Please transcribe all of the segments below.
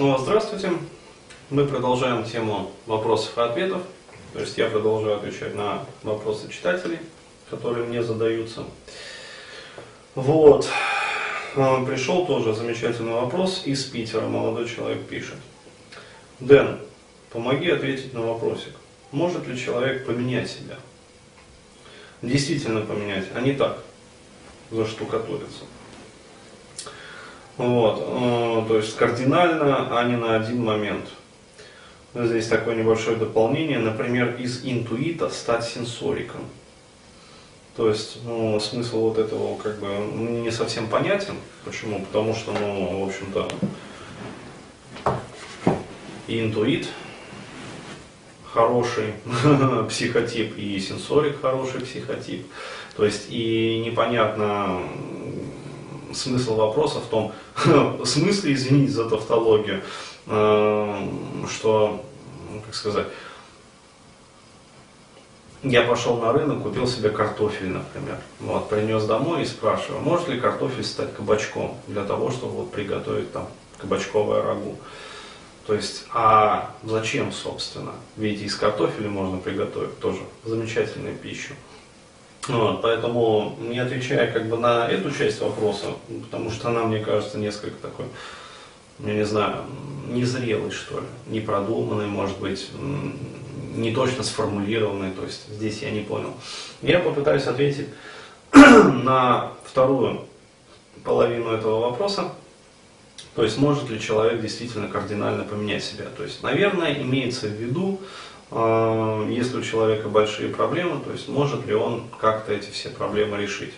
Снова здравствуйте. Мы продолжаем тему вопросов и ответов. То есть я продолжаю отвечать на вопросы читателей, которые мне задаются. Вот. А, пришел тоже замечательный вопрос из Питера. Молодой человек пишет. Дэн, помоги ответить на вопросик. Может ли человек поменять себя? Действительно поменять, а не так, заштукатуриться. Вот, э, то есть кардинально, а не на один момент. Здесь такое небольшое дополнение, например, из интуита стать сенсориком. То есть, ну, смысл вот этого как бы не совсем понятен. Почему? Потому что, ну, в общем-то, интуит хороший психотип, и сенсорик хороший психотип. То есть, и непонятно, смысл вопроса в том, смысле, извините за тавтологию, э, что, ну, как сказать, я пошел на рынок, купил себе картофель, например. Вот, принес домой и спрашиваю, может ли картофель стать кабачком для того, чтобы вот приготовить там кабачковое рагу. То есть, а зачем, собственно? Ведь из картофеля можно приготовить тоже замечательную пищу. Вот, поэтому не отвечая как бы на эту часть вопроса, потому что она, мне кажется, несколько такой, я не знаю, незрелый, что ли, непродуманный, может быть, не точно сформулированный, то есть здесь я не понял. Я попытаюсь ответить на вторую половину этого вопроса, то есть может ли человек действительно кардинально поменять себя. То есть, наверное, имеется в виду, если у человека большие проблемы, то есть может ли он как-то эти все проблемы решить,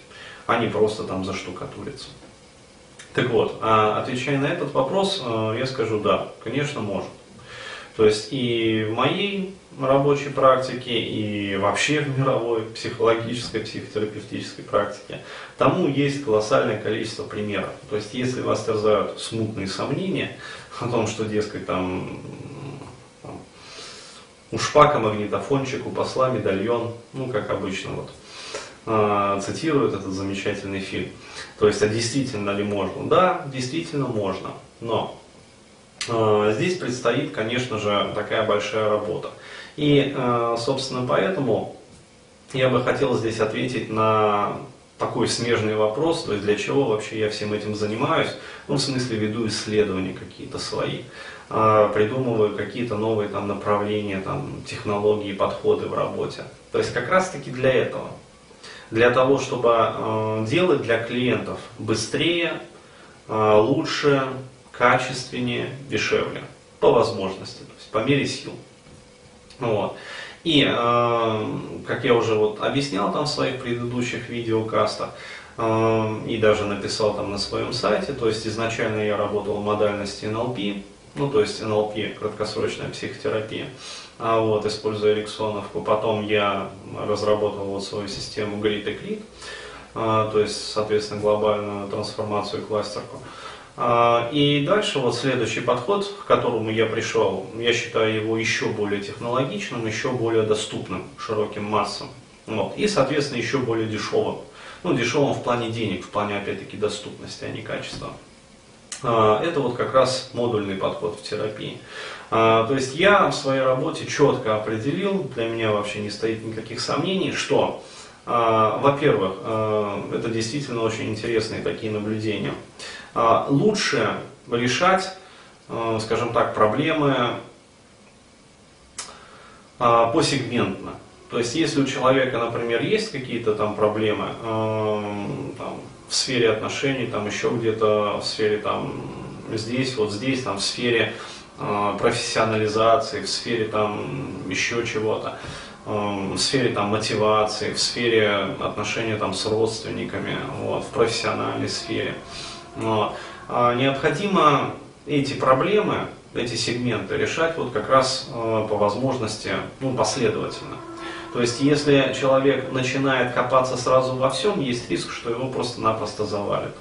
а не просто там заштукатуриться. Так вот, а, отвечая на этот вопрос, а, я скажу да, конечно может. То есть и в моей рабочей практике, и вообще в мировой психологической, психотерапевтической практике, тому есть колоссальное количество примеров. То есть если вас терзают смутные сомнения о том, что, дескать, там у шпака магнитофончик, у посла медальон, ну, как обычно, вот, э, цитирует этот замечательный фильм. То есть, а действительно ли можно? Да, действительно можно, но э, здесь предстоит, конечно же, такая большая работа. И, э, собственно, поэтому я бы хотел здесь ответить на такой смежный вопрос, то есть для чего вообще я всем этим занимаюсь, ну, в смысле веду исследования какие-то свои. А, придумываю какие-то новые там, направления, там, технологии, подходы в работе. То есть как раз таки для этого. Для того, чтобы э, делать для клиентов быстрее, э, лучше, качественнее, дешевле. По возможности, то есть по мере сил. Вот. И, как я уже вот объяснял там в своих предыдущих видеокастах, и даже написал там на своем сайте, то есть изначально я работал в модальности NLP, ну то есть НЛП, краткосрочная психотерапия, а вот, используя эриксоновку. Потом я разработал вот свою систему Grit и Clit, а, то есть, соответственно, глобальную трансформацию кластерку. А, и дальше вот следующий подход, к которому я пришел, я считаю его еще более технологичным, еще более доступным широким массам. Вот. И, соответственно, еще более дешевым. Ну, дешевым в плане денег, в плане, опять-таки, доступности, а не качества. А, это вот как раз модульный подход в терапии. А, то есть я в своей работе четко определил, для меня вообще не стоит никаких сомнений, что, а, во-первых, это действительно очень интересные такие наблюдения. Лучше решать, скажем так, проблемы посегментно. То есть, если у человека, например, есть какие-то там проблемы, там, в сфере отношений, там еще где-то в сфере там здесь, вот здесь, там в сфере э, профессионализации, в сфере там еще чего-то, э, в сфере там мотивации, в сфере отношений там с родственниками, вот, в профессиональной сфере. Вот. А необходимо эти проблемы, эти сегменты решать вот как раз э, по возможности ну, последовательно. То есть, если человек начинает копаться сразу во всем, есть риск, что его просто-напросто завалит.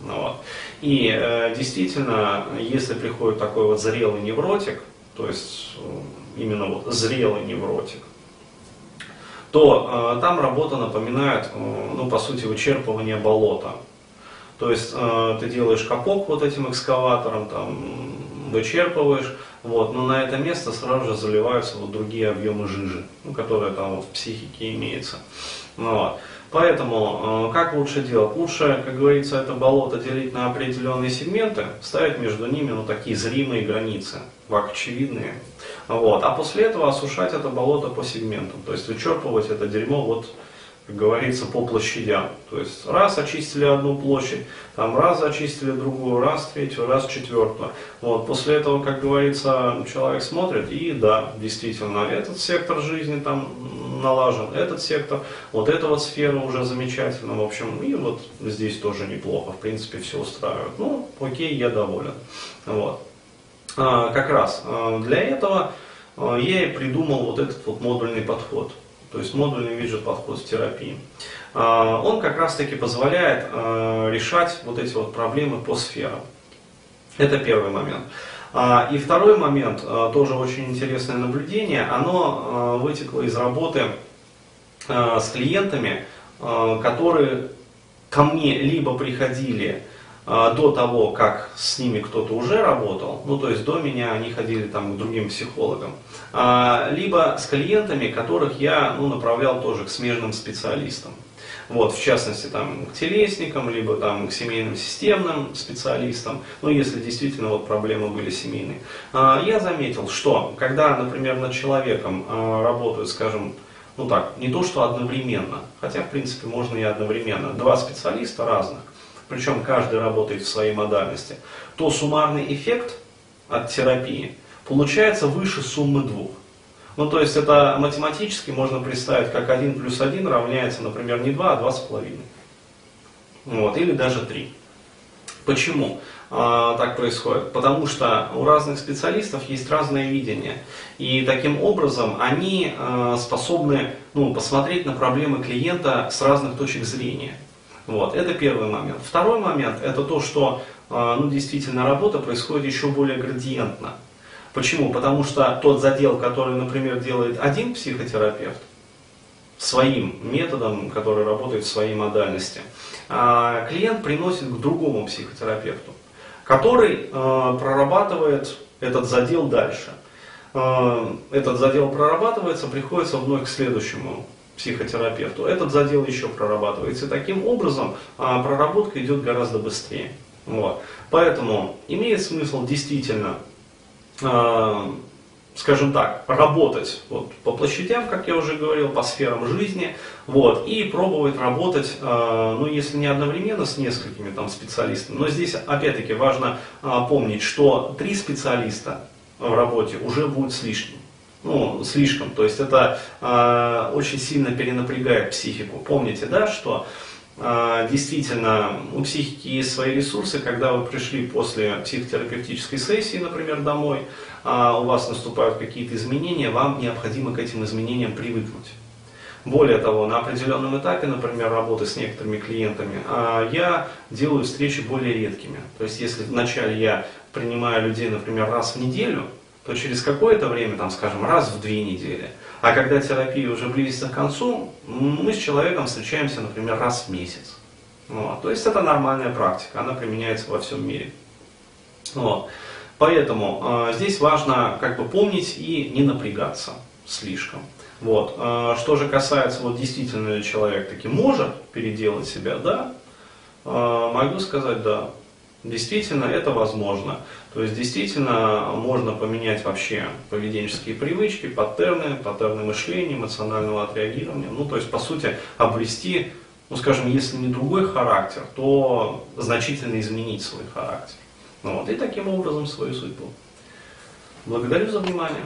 Ну, вот. И э, действительно, если приходит такой вот зрелый невротик, то есть э, именно вот зрелый невротик, то э, там работа напоминает, э, ну, по сути, вычерпывание болота. То есть э, ты делаешь капок вот этим экскаватором, там, вычерпываешь, вот, но на это место сразу же заливаются вот другие объемы жижи, ну, которые там вот в психике имеются. Вот. Поэтому, э, как лучше делать? Лучше, как говорится, это болото делить на определенные сегменты, ставить между ними ну, такие зримые границы, очевидные. Вот. А после этого осушать это болото по сегментам, то есть вычерпывать это дерьмо вот как говорится, по площадям. То есть раз очистили одну площадь, там раз очистили другую, раз третью, раз четвертую. Вот, после этого, как говорится, человек смотрит, и да, действительно, этот сектор жизни там налажен, этот сектор, вот эта вот сфера уже замечательно, в общем, и вот здесь тоже неплохо, в принципе, все устраивает. Ну, окей, я доволен. Вот. А, как раз а, для этого а, я и придумал вот этот вот модульный подход то есть модульный виджет подход в терапии. А, он как раз таки позволяет а, решать вот эти вот проблемы по сферам. Это первый момент. А, и второй момент, тоже очень интересное наблюдение, оно вытекло из работы с клиентами, которые ко мне либо приходили до того, как с ними кто-то уже работал, ну то есть до меня они ходили там к другим психологам, а, либо с клиентами, которых я ну, направлял тоже к смежным специалистам. Вот, в частности, там, к телесникам, либо там, к семейным системным специалистам, ну, если действительно вот, проблемы были семейные. А, я заметил, что когда, например, над человеком работают, скажем, ну так, не то что одновременно, хотя, в принципе, можно и одновременно, два специалиста разных, причем каждый работает в своей модальности, то суммарный эффект от терапии получается выше суммы двух. Ну, то есть это математически можно представить, как 1 плюс 1 равняется, например, не 2, а 2,5. Вот, или даже 3. Почему а, так происходит? Потому что у разных специалистов есть разное видение. И таким образом они а, способны ну, посмотреть на проблемы клиента с разных точек зрения. Вот, это первый момент. Второй момент это то, что а, ну, действительно работа происходит еще более градиентно. Почему? Потому что тот задел, который, например, делает один психотерапевт, своим методом, который работает в своей модальности, а, клиент приносит к другому психотерапевту, который а, прорабатывает этот задел дальше. Этот задел прорабатывается, приходится вновь к следующему психотерапевту, этот задел еще прорабатывается. И таким образом а, проработка идет гораздо быстрее. Вот. Поэтому имеет смысл действительно, а, скажем так, работать вот, по площадям, как я уже говорил, по сферам жизни, вот, и пробовать работать, а, ну, если не одновременно с несколькими там, специалистами, но здесь опять-таки важно помнить, что три специалиста в работе уже будет с лишним ну, слишком. То есть это э, очень сильно перенапрягает психику. Помните, да, что э, действительно у психики есть свои ресурсы, когда вы пришли после психотерапевтической сессии, например, домой, э, у вас наступают какие-то изменения, вам необходимо к этим изменениям привыкнуть. Более того, на определенном этапе, например, работы с некоторыми клиентами, я делаю встречи более редкими. То есть, если вначале я принимаю людей, например, раз в неделю, то через какое-то время, там, скажем, раз в две недели, а когда терапия уже близится к концу, мы с человеком встречаемся, например, раз в месяц. Вот. То есть это нормальная практика, она применяется во всем мире. Вот. Поэтому э, здесь важно как бы помнить и не напрягаться слишком. Вот. Э, что же касается, вот действительно ли человек таки может переделать себя, да, э, могу сказать да. Действительно, это возможно. То есть, действительно, можно поменять вообще поведенческие привычки, паттерны, паттерны мышления, эмоционального отреагирования. Ну, то есть, по сути, обрести, ну, скажем, если не другой характер, то значительно изменить свой характер. Ну, вот, и таким образом свою судьбу. Благодарю за внимание.